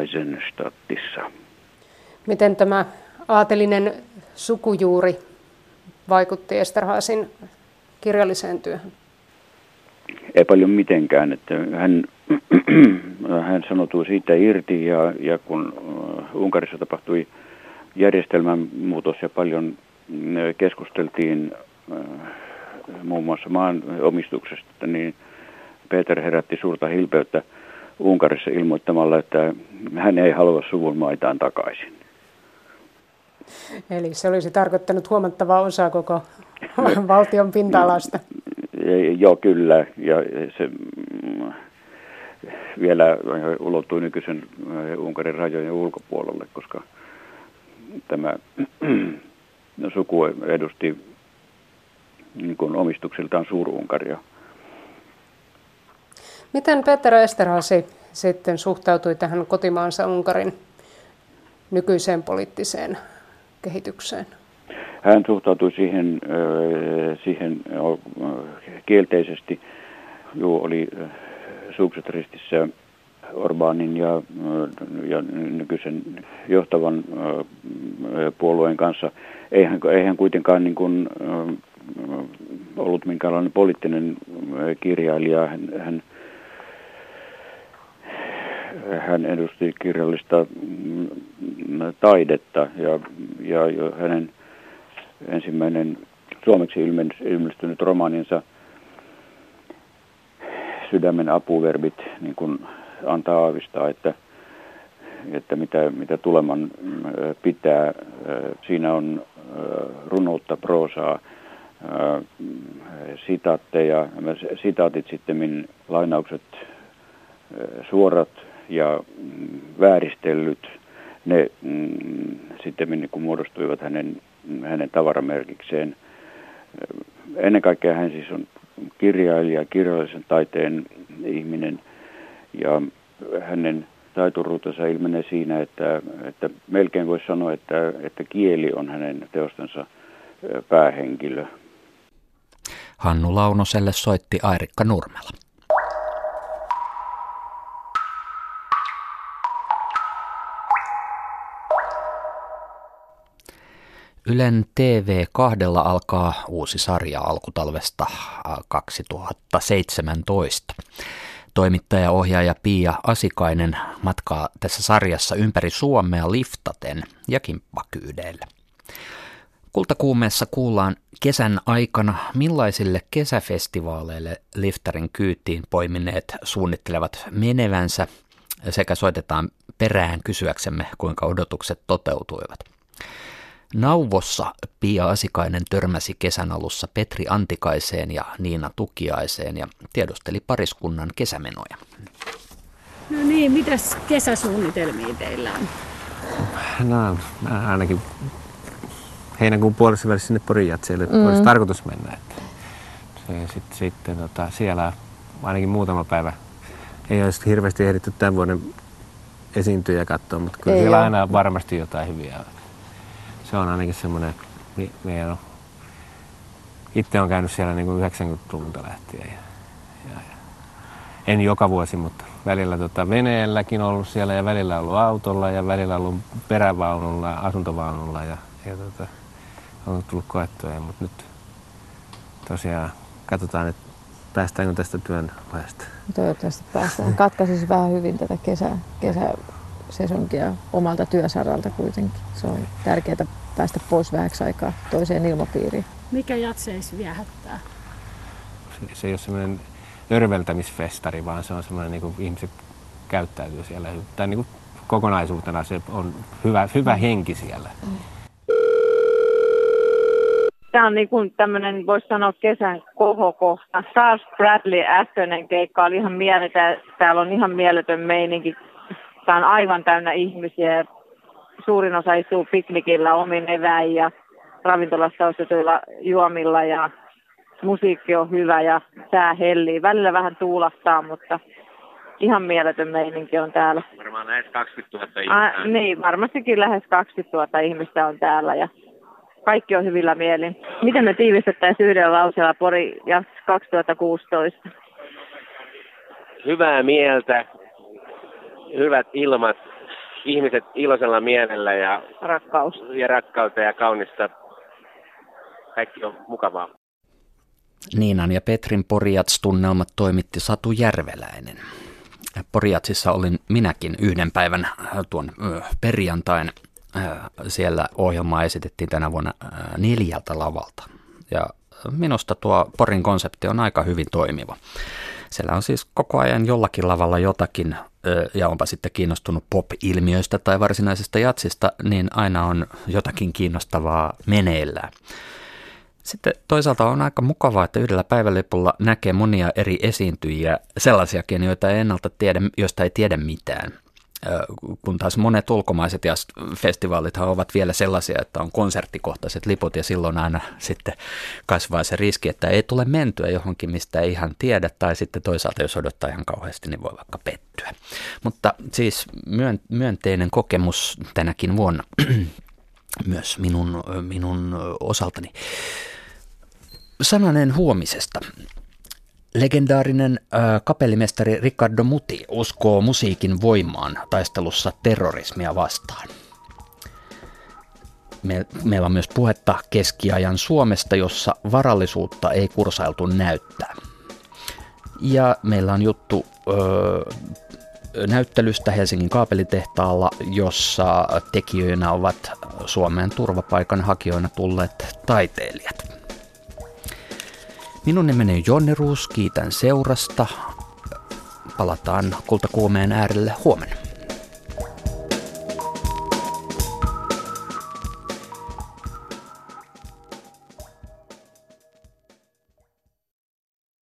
Eisenstadtissa. Miten tämä aatelinen sukujuuri vaikutti Esterhaasin kirjalliseen työhön? Ei paljon mitenkään. Että hän, <clears throat> hän sanoutui siitä irti ja, ja kun äh, Unkarissa tapahtui järjestelmän muutos ja paljon äh, keskusteltiin äh, muun muassa maan omistuksesta, niin Peter herätti suurta hilpeyttä Unkarissa ilmoittamalla, että hän ei halua suvun maitaan takaisin. Eli se olisi tarkoittanut huomattavaa osaa koko <laughs> valtion pinta-alasta. Joo, kyllä. Ja se mm, vielä ulottui nykyisen Unkarin rajojen ulkopuolelle, koska tämä <clears throat> suku edusti niin kuin omistuksiltaan Suur-Unkaria. Miten Peter Esterhasi sitten suhtautui tähän kotimaansa Unkarin nykyiseen poliittiseen kehitykseen? Hän suhtautui siihen, siihen kielteisesti. Joo, oli sukset ristissä Orbanin ja, ja nykyisen johtavan puolueen kanssa. Eihän, eihän kuitenkaan niin kuin, ollut minkäänlainen poliittinen kirjailija. Hän, hän, hän edusti kirjallista mm, taidetta ja, ja hänen ensimmäinen suomeksi ilmestynyt romaaninsa Sydämen apuverbit niin kuin antaa aavistaa, että, että mitä, mitä tuleman pitää. Siinä on runoutta, proosaa, sitaatteja, sitaatit sitten, lainaukset suorat ja mm, vääristellyt, ne mm, sitten niin muodostuivat hänen, hänen tavaramerkikseen. Ennen kaikkea hän siis on kirjailija, kirjallisen taiteen ihminen ja hänen taituruutensa ilmenee siinä, että, että melkein voisi sanoa, että, että kieli on hänen teostensa päähenkilö. Hannu Launoselle soitti Airikka Nurmela. Ylen TV2 alkaa uusi sarja alkutalvesta 2017. Toimittaja-ohjaaja Pia Asikainen matkaa tässä sarjassa ympäri Suomea liftaten ja kimppakyydeillä. Kultakuumeessa kuullaan kesän aikana, millaisille kesäfestivaaleille liftarin kyytiin poimineet suunnittelevat menevänsä sekä soitetaan perään kysyäksemme, kuinka odotukset toteutuivat. Nauvossa Pia Asikainen törmäsi kesän alussa Petri Antikaiseen ja Niina Tukiaiseen ja tiedusteli pariskunnan kesämenoja. No niin, mitäs kesäsuunnitelmia teillä on? No, ainakin heinäkuun puolessa välissä sinne Porin jatseille mm. olisi tarkoitus mennä. Että se, sit, sitten tota, siellä ainakin muutama päivä ei olisi hirveästi ehditty tämän vuoden esiintyjä katsoa, mutta kyllä ei siellä ole. aina varmasti jotain hyviä se on ainakin semmoinen, meidän on, itse on käynyt siellä niin kuin 90-luvulta lähtien. Ja, ja, ja, en joka vuosi, mutta välillä tota, veneelläkin ollut siellä ja välillä ollut autolla ja välillä ollut perävaunulla, asuntovaunulla ja, ja tota, on tullut koettua. Mutta nyt tosiaan katsotaan, että päästäänkö tästä työn vaiheesta. Toivottavasti päästään. Katkaisisi vähän hyvin tätä kesä, kesäsesonkia omalta työsaralta kuitenkin. Se on tärkeää päästä pois vähäksi aikaa toiseen ilmapiiriin. Mikä jatseis viehättää? Se, se ei ole semmoinen örveltämisfestari, vaan se on semmoinen, niin kuin ihmiset käyttäytyy siellä. Tai niin kuin kokonaisuutena se on hyvä, hyvä henki siellä. Tämä on niin kuin tämmöinen, voisi sanoa kesän kohokohta. Stars Bradley Astönen keikka oli ihan mieletön. Täällä on ihan mieletön meininki. Tämä on aivan täynnä ihmisiä. Suurin osa istuu piknikillä omin eväin ja ravintolassa ostetuilla juomilla ja musiikki on hyvä ja sää hellii. Välillä vähän tuulahtaa, mutta ihan mieletön meininki on täällä. Varmaan lähes 20 000 ihmistä. A, niin, varmastikin lähes 20 000 ihmistä on täällä ja kaikki on hyvillä mielin. Miten me tiivistettäisiin yhdellä lauseella Pori ja 2016? Hyvää mieltä, hyvät ilmat, ihmiset iloisella mielellä ja, Rakkaus. ja rakkautta ja kaunista. Kaikki on mukavaa. Niinan ja Petrin Poriats-tunnelmat toimitti Satu Järveläinen. Poriatsissa olin minäkin yhden päivän äh, tuon perjantain. Äh, siellä ohjelmaa esitettiin tänä vuonna äh, neljältä lavalta. Ja minusta tuo Porin konsepti on aika hyvin toimiva. Siellä on siis koko ajan jollakin lavalla jotakin, ja onpa sitten kiinnostunut pop-ilmiöistä tai varsinaisesta jatsista, niin aina on jotakin kiinnostavaa meneillään. Sitten toisaalta on aika mukavaa, että yhdellä päivälipulla näkee monia eri esiintyjiä, sellaisiakin, joita ei ennalta tiedä, joista ei tiedä mitään. Kun taas monet ulkomaiset ja festivaalit ovat vielä sellaisia, että on konserttikohtaiset liput ja silloin aina sitten kasvaa se riski, että ei tule mentyä johonkin, mistä ei ihan tiedä, tai sitten toisaalta jos odottaa ihan kauheasti, niin voi vaikka pettyä. Mutta siis myönteinen kokemus tänäkin vuonna <clears throat> myös minun, minun osaltani. Sananen huomisesta. Legendaarinen äh, kapellimestari Riccardo Muti uskoo musiikin voimaan taistelussa terrorismia vastaan. Me, meillä on myös puhetta keskiajan Suomesta, jossa varallisuutta ei kursailtu näyttää. Ja meillä on juttu ö, näyttelystä Helsingin kaapelitehtaalla, jossa tekijöinä ovat Suomeen turvapaikanhakijoina tulleet taiteilijat. Minun nimeni on Jonni Ruus, kiitän seurasta. Palataan kultakuumeen äärelle huomenna.